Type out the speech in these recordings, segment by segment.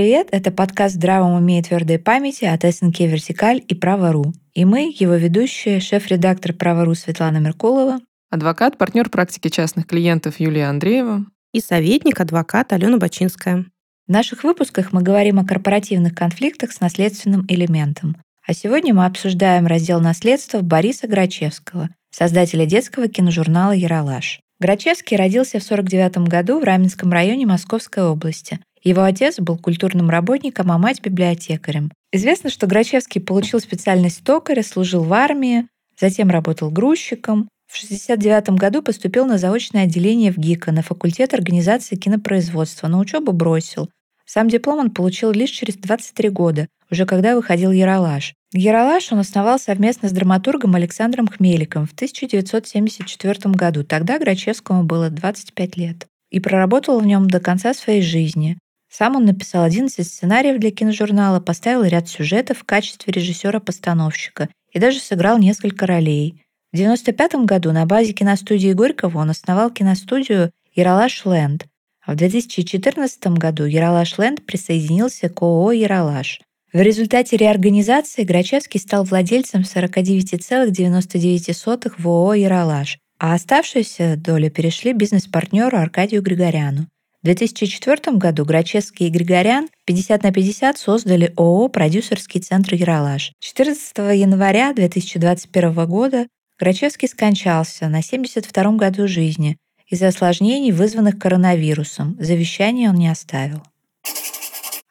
Привет, это подкаст «Здравом уме и твердой памяти» от СНК «Вертикаль» и «Право.ру». И мы, его ведущие, шеф-редактор «Право.ру» Светлана Меркулова, адвокат, партнер практики частных клиентов Юлия Андреева и советник адвокат Алена Бачинская. В наших выпусках мы говорим о корпоративных конфликтах с наследственным элементом. А сегодня мы обсуждаем раздел наследства Бориса Грачевского, создателя детского киножурнала «Яралаш». Грачевский родился в 1949 году в Раменском районе Московской области – его отец был культурным работником, а мать — библиотекарем. Известно, что Грачевский получил специальность токаря, служил в армии, затем работал грузчиком. В 1969 году поступил на заочное отделение в ГИКа на факультет организации кинопроизводства, но учебу бросил. Сам диплом он получил лишь через 23 года, уже когда выходил «Яралаш». «Яралаш» он основал совместно с драматургом Александром Хмеликом в 1974 году. Тогда Грачевскому было 25 лет. И проработал в нем до конца своей жизни. Сам он написал 11 сценариев для киножурнала, поставил ряд сюжетов в качестве режиссера-постановщика и даже сыграл несколько ролей. В 1995 году на базе киностудии Горького он основал киностудию «Яралаш Ленд», а в 2014 году «Яралаш Ленд» присоединился к ООО «Яралаш». В результате реорганизации Грачевский стал владельцем 49,99 в ООО «Яралаш», а оставшиеся доли перешли бизнес-партнеру Аркадию Григоряну. В 2004 году Грачевский и Григорян 50 на 50 создали ООО «Продюсерский центр Яралаш». 14 января 2021 года Грачевский скончался на 72 году жизни из-за осложнений, вызванных коронавирусом. Завещание он не оставил.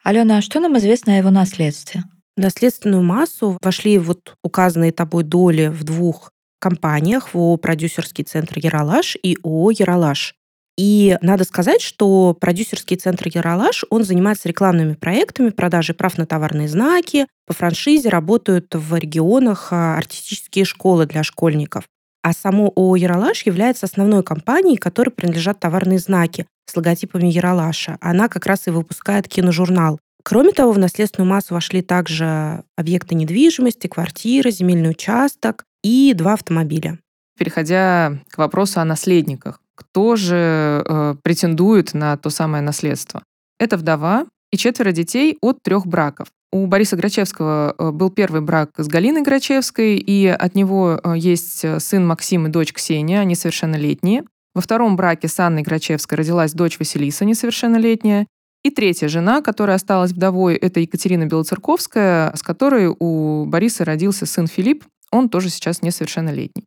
Алена, а что нам известно о его наследстве? Наследственную массу вошли вот указанные тобой доли в двух компаниях в ООО «Продюсерский центр Яралаш» и ООО «Яралаш». И надо сказать, что продюсерский центр «Яралаш», он занимается рекламными проектами, продажей прав на товарные знаки. По франшизе работают в регионах а, артистические школы для школьников. А само ООО «Яралаш» является основной компанией, которой принадлежат товарные знаки с логотипами Яралаша. Она как раз и выпускает киножурнал. Кроме того, в наследственную массу вошли также объекты недвижимости, квартиры, земельный участок и два автомобиля. Переходя к вопросу о наследниках кто же э, претендует на то самое наследство. Это вдова и четверо детей от трех браков. У Бориса Грачевского э, был первый брак с Галиной Грачевской, и от него э, есть э, сын Максим и дочь Ксения, они совершеннолетние. Во втором браке с Анной Грачевской родилась дочь Василиса, несовершеннолетняя. И третья жена, которая осталась вдовой, это Екатерина Белоцерковская, с которой у Бориса родился сын Филипп, он тоже сейчас несовершеннолетний.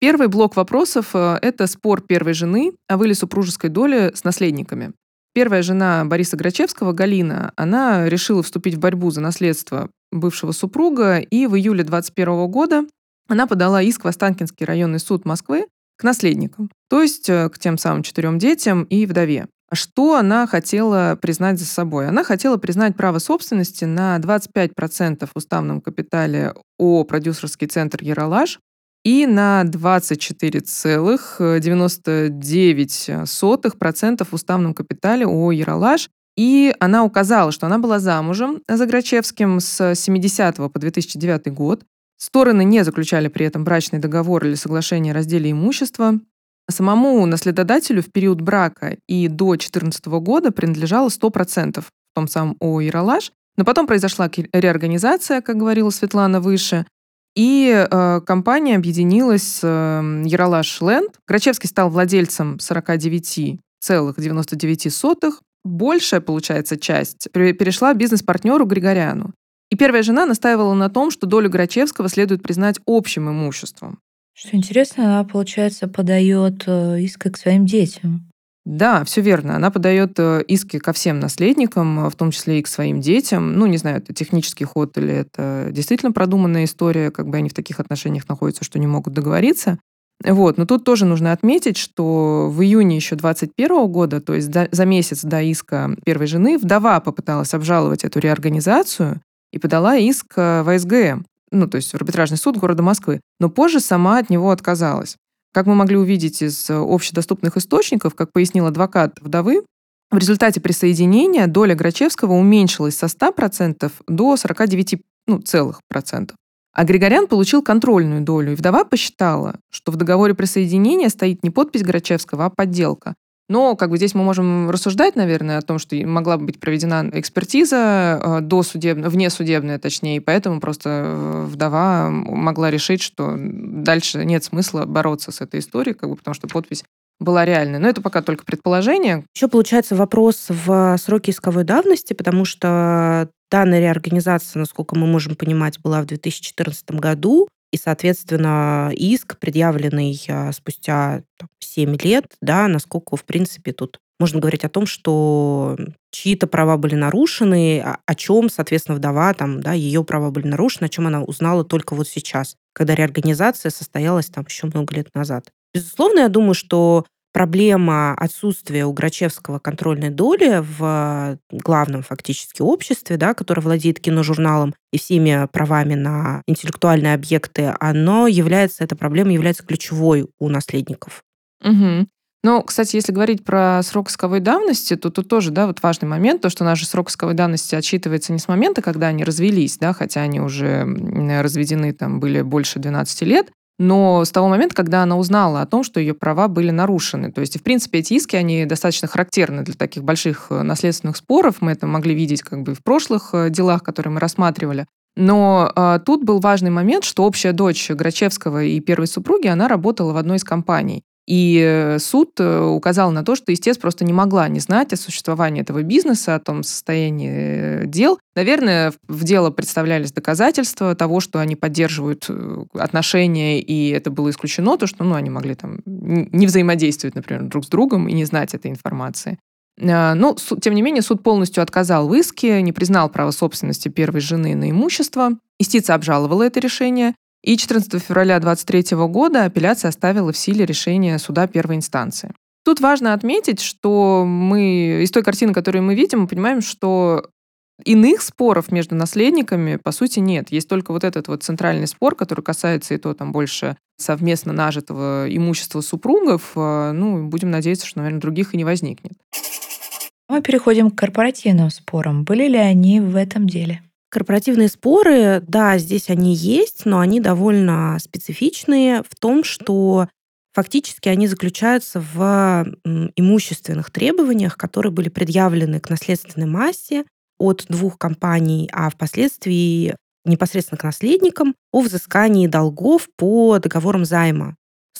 Первый блок вопросов э, – это спор первой жены о выле супружеской доли с наследниками. Первая жена Бориса Грачевского, Галина, она решила вступить в борьбу за наследство бывшего супруга, и в июле 21 года она подала иск в Останкинский районный суд Москвы к наследникам, то есть э, к тем самым четырем детям и вдове. А что она хотела признать за собой? Она хотела признать право собственности на 25% в уставном капитале о продюсерский центр «Яралаш», и на 24,99% в уставном капитале ООО «Яралаш». И она указала, что она была замужем за Грачевским с 70 по 2009 год. Стороны не заключали при этом брачный договор или соглашение о разделе имущества. Самому наследодателю в период брака и до 2014 года принадлежало 100% в том самом ООО «Яралаш». Но потом произошла реорганизация, как говорила Светлана выше, и э, компания объединилась с э, Яралаш Ленд. Грачевский стал владельцем 49,99. Большая, получается, часть перешла бизнес-партнеру Григоряну. И первая жена настаивала на том, что долю Грачевского следует признать общим имуществом. Что интересно, она, получается, подает э, иск к своим детям. Да, все верно. Она подает э, иски ко всем наследникам, в том числе и к своим детям. Ну, не знаю, это технический ход или это действительно продуманная история, как бы они в таких отношениях находятся, что не могут договориться. Вот. Но тут тоже нужно отметить, что в июне еще 2021 года, то есть за, месяц до иска первой жены, вдова попыталась обжаловать эту реорганизацию и подала иск в СГМ, ну, то есть в арбитражный суд города Москвы. Но позже сама от него отказалась. Как мы могли увидеть из э, общедоступных источников, как пояснил адвокат вдовы, в результате присоединения доля Грачевского уменьшилась со 100% до 49 ну, целых процентов. А Григорян получил контрольную долю, и вдова посчитала, что в договоре присоединения стоит не подпись Грачевского, а подделка. Но как бы здесь мы можем рассуждать, наверное, о том, что могла бы быть проведена экспертиза э, досудебная, внесудебная, точнее, и поэтому просто э, вдова могла решить, что дальше нет смысла бороться с этой историей, как бы, потому что подпись была реальной. Но это пока только предположение. Еще получается вопрос в сроке исковой давности, потому что данная реорганизация, насколько мы можем понимать, была в 2014 году, и, соответственно, иск, предъявленный а, спустя там, 7 лет, да, насколько, в принципе, тут можно говорить о том, что чьи-то права были нарушены, о, о чем, соответственно, вдова, там, да, ее права были нарушены, о чем она узнала только вот сейчас, когда реорганизация состоялась там еще много лет назад. Безусловно, я думаю, что проблема отсутствия у Грачевского контрольной доли в главном фактически обществе, да, которое владеет киножурналом и всеми правами на интеллектуальные объекты, оно является, эта проблема является ключевой у наследников. Угу. Ну, кстати, если говорить про срок исковой давности, то тут тоже, да, вот важный момент, то, что наш срок исковой давности отчитывается не с момента, когда они развелись, да, хотя они уже разведены там были больше 12 лет, но с того момента, когда она узнала о том, что ее права были нарушены. То есть, в принципе, эти иски, они достаточно характерны для таких больших э, наследственных споров. Мы это могли видеть как бы в прошлых э, делах, которые мы рассматривали. Но а, тут был важный момент, что общая дочь Грачевского и первой супруги, она работала в одной из компаний. И э, суд э, указал на то, что истец просто не могла не знать о существовании этого бизнеса, о том состоянии э, дел. Наверное, в дело представлялись доказательства того, что они поддерживают отношения, и это было исключено, то, что ну, они могли там не взаимодействовать, например, друг с другом и не знать этой информации. Но, тем не менее, суд полностью отказал в иске, не признал право собственности первой жены на имущество. Истица обжаловала это решение, и 14 февраля 2023 года апелляция оставила в силе решение суда первой инстанции. Тут важно отметить, что мы из той картины, которую мы видим, мы понимаем, что иных споров между наследниками, по сути, нет. Есть только вот этот вот центральный спор, который касается и то там больше совместно нажитого имущества супругов. А, ну, будем надеяться, что, наверное, других и не возникнет. Мы переходим к корпоративным спорам. Были ли они в этом деле? Корпоративные споры, да, здесь они есть, но они довольно специфичные в том, что фактически они заключаются в имущественных требованиях, которые были предъявлены к наследственной массе от двух компаний, а впоследствии непосредственно к наследникам о взыскании долгов по договорам займа.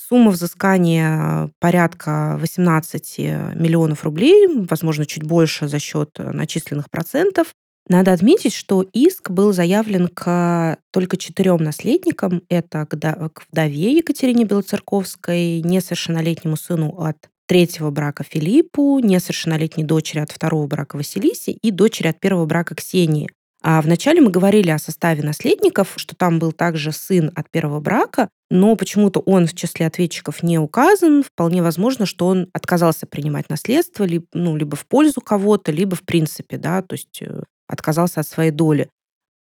Сумма взыскания порядка 18 миллионов рублей, возможно, чуть больше за счет начисленных процентов. Надо отметить, что иск был заявлен к только четырем наследникам. Это к вдове Екатерине Белоцерковской, несовершеннолетнему сыну от третьего брака Филиппу, несовершеннолетней дочери от второго брака Василисе и дочери от первого брака Ксении. А вначале мы говорили о составе наследников, что там был также сын от первого брака, но почему-то он в числе ответчиков не указан. Вполне возможно, что он отказался принимать наследство ну, либо в пользу кого-то, либо в принципе, да, то есть э, отказался от своей доли.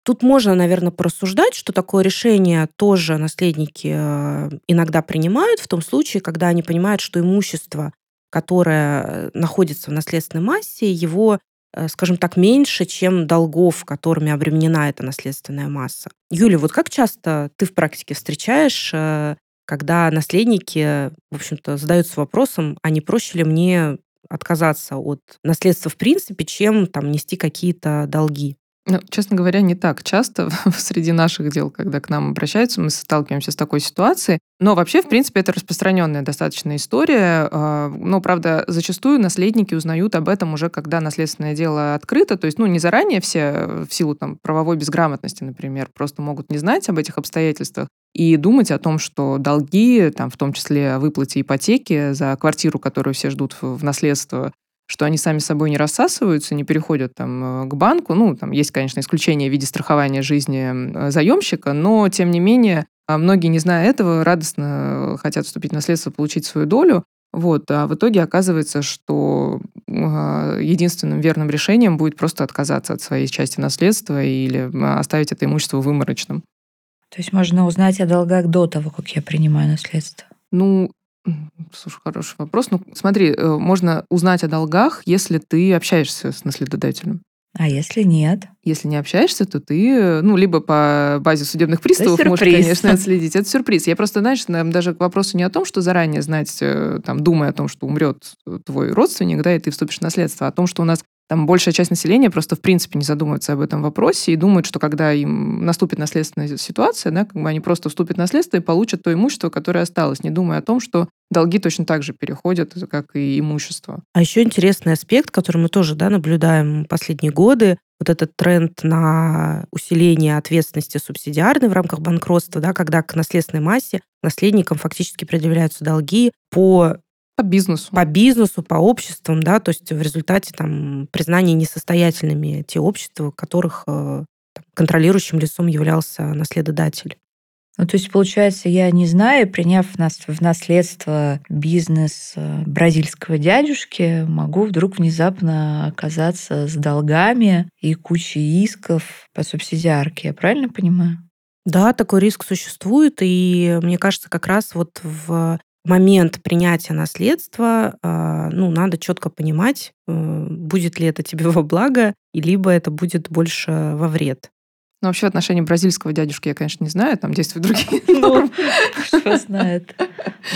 Тут можно, наверное, порассуждать, что такое решение тоже наследники э, иногда принимают в том случае, когда они понимают, что имущество, которое находится в наследственной массе, его, э, скажем так, меньше, чем долгов, которыми обременена эта наследственная масса. Юля, вот как часто ты в практике встречаешь, э, когда наследники, в общем-то, задаются вопросом, а не проще ли мне отказаться от наследства в принципе, чем там нести какие-то долги. Ну, честно говоря, не так часто среди наших дел, когда к нам обращаются, мы сталкиваемся с такой ситуацией. Но вообще, в принципе, это распространенная достаточно история. А, но, правда, зачастую наследники узнают об этом уже, когда наследственное дело открыто. То есть, ну, не заранее все в силу там правовой безграмотности, например, просто могут не знать об этих обстоятельствах и думать о том, что долги, там, в том числе выплате ипотеки за квартиру, которую все ждут в наследство, что они сами собой не рассасываются, не переходят там э, к банку. Ну, там есть, конечно, исключение в виде страхования жизни заемщика, но, тем не менее, а, многие, не зная этого, радостно хотят вступить в наследство, получить свою долю. Вот, а в итоге оказывается, что а, единственным верным решением будет просто отказаться от своей части наследства или оставить это имущество выморочным. То есть можно узнать о долгах до того, как я принимаю наследство? Ну, слушай, хороший вопрос. Ну, смотри, э, можно узнать о долгах, если ты общаешься с наследодателем. А если нет? Если не общаешься, то ты, ну, либо по базе судебных приставов можешь, конечно, отследить. Это сюрприз. Я просто, знаешь, даже к вопросу не о том, что заранее знать, э, там, думая о том, что умрет твой родственник, да, и ты вступишь в наследство, а о том, что у нас там большая часть населения просто в принципе не задумывается об этом вопросе и думают, что когда им наступит наследственная ситуация, да, как бы они просто вступят в наследство и получат то имущество, которое осталось, не думая о том, что долги точно так же переходят, как и имущество. А еще интересный аспект, который мы тоже да, наблюдаем последние годы, вот этот тренд на усиление ответственности субсидиарной в рамках банкротства, да, когда к наследственной массе наследникам фактически предъявляются долги по по бизнесу. По бизнесу, по обществам, да, то есть в результате там признания несостоятельными те общества, которых э, контролирующим лицом являлся наследодатель. Ну, то есть, получается, я не знаю, приняв в наследство бизнес э, бразильского дядюшки, могу вдруг внезапно оказаться с долгами и кучей исков по субсидиарке. Я правильно понимаю? Да, такой риск существует, и мне кажется, как раз вот в момент принятия наследства, а, ну, надо четко понимать, э, будет ли это тебе во благо, либо это будет больше во вред. Ну, вообще, в отношении бразильского дядюшки я, конечно, не знаю, там действуют другие Ну, что знает.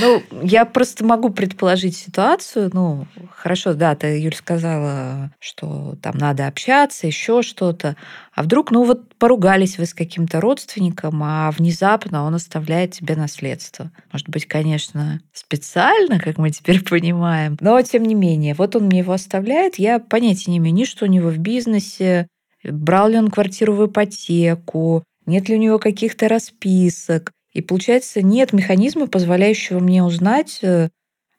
Ну, я просто могу предположить ситуацию. Ну, хорошо, да, ты, Юль, сказала, что там надо общаться, еще что-то. А вдруг, ну вот поругались вы с каким-то родственником, а внезапно он оставляет тебе наследство. Может быть, конечно, специально, как мы теперь понимаем. Но, тем не менее, вот он мне его оставляет. Я понятия не имею ни что у него в бизнесе, брал ли он квартиру в ипотеку, нет ли у него каких-то расписок. И получается, нет механизма, позволяющего мне узнать, э,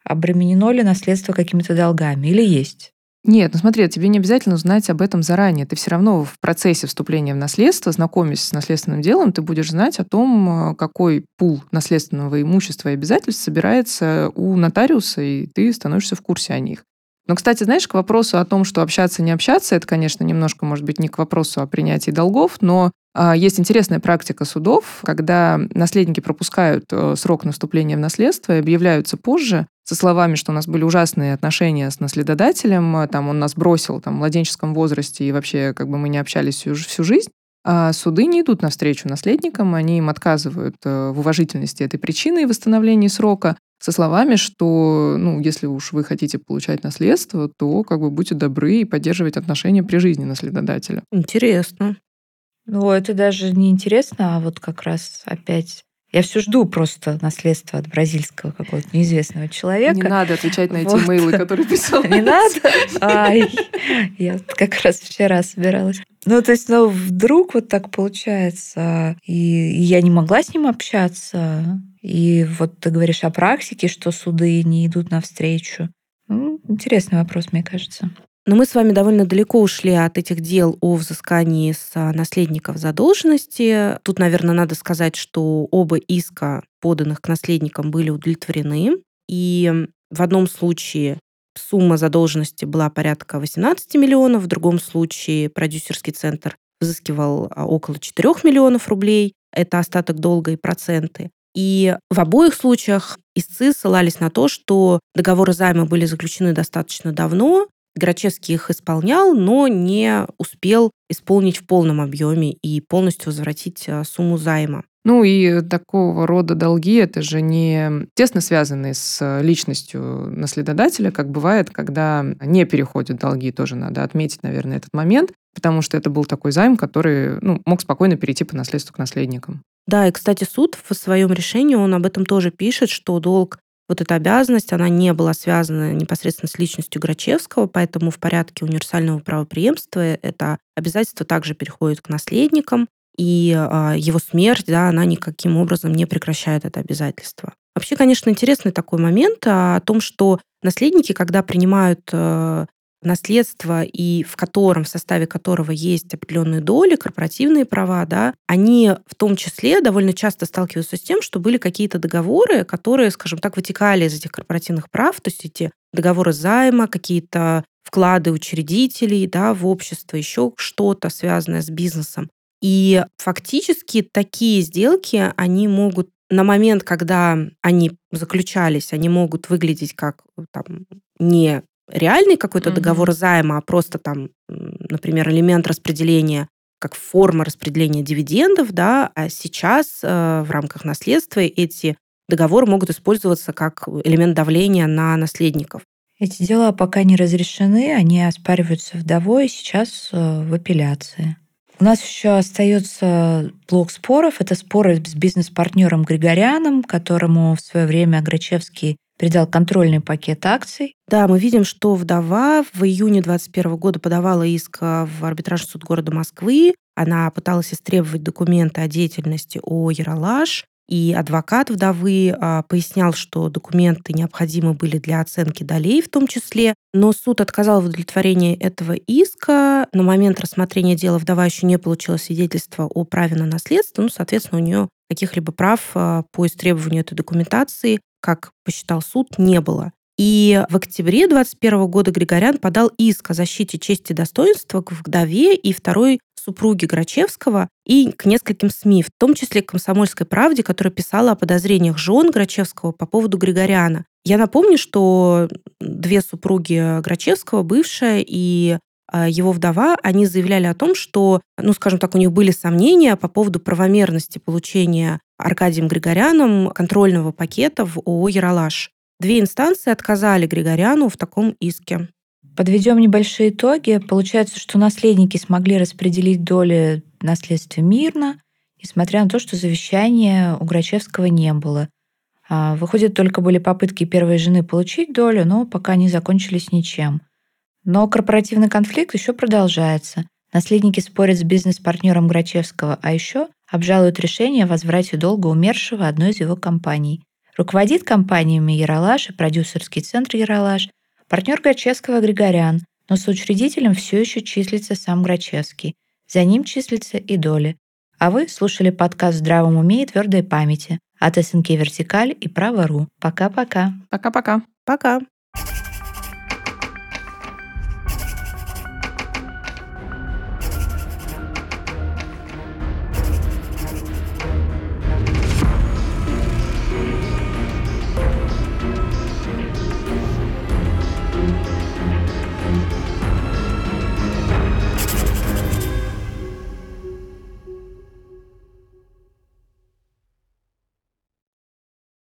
обременено ли наследство какими-то долгами или есть. Нет, ну смотри, тебе не обязательно знать об этом заранее. Ты все равно в процессе вступления в наследство, знакомясь с наследственным делом, ты будешь знать о том, э, какой пул наследственного имущества и обязательств собирается у нотариуса, и ты становишься в курсе о них. Но, кстати, знаешь, к вопросу о том, что общаться, не общаться, это, конечно, немножко, может быть, не к вопросу о принятии долгов, но а, есть интересная практика судов, когда наследники пропускают э, срок наступления в наследство и объявляются позже со словами, что у нас были ужасные отношения с наследодателем, там он нас бросил там, в младенческом возрасте, и вообще как бы мы не общались всю, всю жизнь. А суды не идут навстречу наследникам, они им отказывают э, в уважительности этой причины и восстановлении срока, со словами, что, ну, если уж вы хотите получать наследство, то как бы будьте добры и поддерживать отношения при жизни наследодателя. Интересно. Ну, это даже не интересно, а вот как раз опять я все жду просто наследство от бразильского какого-то неизвестного человека. Не надо отвечать на эти вот. мейлы, которые писал. Не надо? Ай, я как раз вчера собиралась. Ну, то есть, ну, вдруг вот так получается, и, и я не могла с ним общаться, и вот ты говоришь о практике, что суды не идут навстречу. Ну, интересный вопрос, мне кажется. Но мы с вами довольно далеко ушли от этих дел о взыскании с а, наследников задолженности. Тут, наверное, надо сказать, что оба иска, поданных к наследникам, были удовлетворены. И в одном случае сумма задолженности была порядка 18 миллионов, в другом случае продюсерский центр взыскивал а, около 4 миллионов рублей. Это остаток долга и проценты. И в обоих случаях истцы ссылались на то, что договоры займа были заключены достаточно давно, Грачевский их исполнял, но не успел исполнить в полном объеме и полностью возвратить а, сумму займа. Ну и такого рода долги, это же не тесно связанные с личностью наследодателя, как бывает, когда не переходят долги, тоже надо отметить, наверное, этот момент, потому что это был такой займ, который ну, мог спокойно перейти по наследству к наследникам. Да, и, кстати, суд в своем решении, он об этом тоже пишет, что долг вот эта обязанность, она не была связана непосредственно с личностью Грачевского, поэтому в порядке универсального правоприемства это обязательство также переходит к наследникам, и э, его смерть, да, она никаким образом не прекращает это обязательство. Вообще, конечно, интересный такой момент о том, что наследники, когда принимают э, наследство, и в котором, в составе которого есть определенные доли, корпоративные права, да, они в том числе довольно часто сталкиваются с тем, что были какие-то договоры, которые, скажем так, вытекали из этих корпоративных прав, то есть эти договоры займа, какие-то вклады учредителей да, в общество, еще что-то связанное с бизнесом. И фактически такие сделки, они могут на момент, когда они заключались, они могут выглядеть как там, не реальный какой-то угу. договор займа, а просто там например, элемент распределения как форма распределения дивидендов, да, а сейчас э, в рамках наследства эти договоры могут использоваться как элемент давления на наследников. Эти дела пока не разрешены, они оспариваются вдовой, сейчас э, в апелляции. У нас еще остается блок споров. Это споры с бизнес-партнером Григоряном, которому в свое время Грачевский придал контрольный пакет акций. Да, мы видим, что вдова в июне 2021 года подавала иск в арбитражный суд города Москвы. Она пыталась истребовать документы о деятельности о Яралаш. И адвокат вдовы а, пояснял, что документы необходимы были для оценки долей в том числе, но суд отказал в удовлетворении этого иска. На момент рассмотрения дела вдова еще не получила свидетельства о праве на наследство, ну, соответственно, у нее каких-либо прав а, по истребованию этой документации, как посчитал суд, не было. И в октябре 2021 года Григорян подал иск о защите чести и достоинства к вдове и второй супруги Грачевского и к нескольким СМИ, в том числе к «Комсомольской правде», которая писала о подозрениях жен Грачевского по поводу Григоряна. Я напомню, что две супруги Грачевского, бывшая и его вдова, они заявляли о том, что, ну, скажем так, у них были сомнения по поводу правомерности получения Аркадием Григоряном контрольного пакета в ООО «Яралаш». Две инстанции отказали Григоряну в таком иске. Подведем небольшие итоги. Получается, что наследники смогли распределить доли наследства мирно, несмотря на то, что завещания у Грачевского не было. А, выходит, только были попытки первой жены получить долю, но пока не закончились ничем. Но корпоративный конфликт еще продолжается. Наследники спорят с бизнес-партнером Грачевского, а еще обжалуют решение о возврате долга умершего одной из его компаний. Руководит компаниями Яралаш и продюсерский центр Яралаш – Партнер Грачевского Григорян, но соучредителем все еще числится сам Грачевский. За ним числится и доли. А вы слушали подкаст «В здравом уме и твердой памяти» от СНК «Вертикаль» и «Право.ру». Пока-пока. Пока-пока. Пока.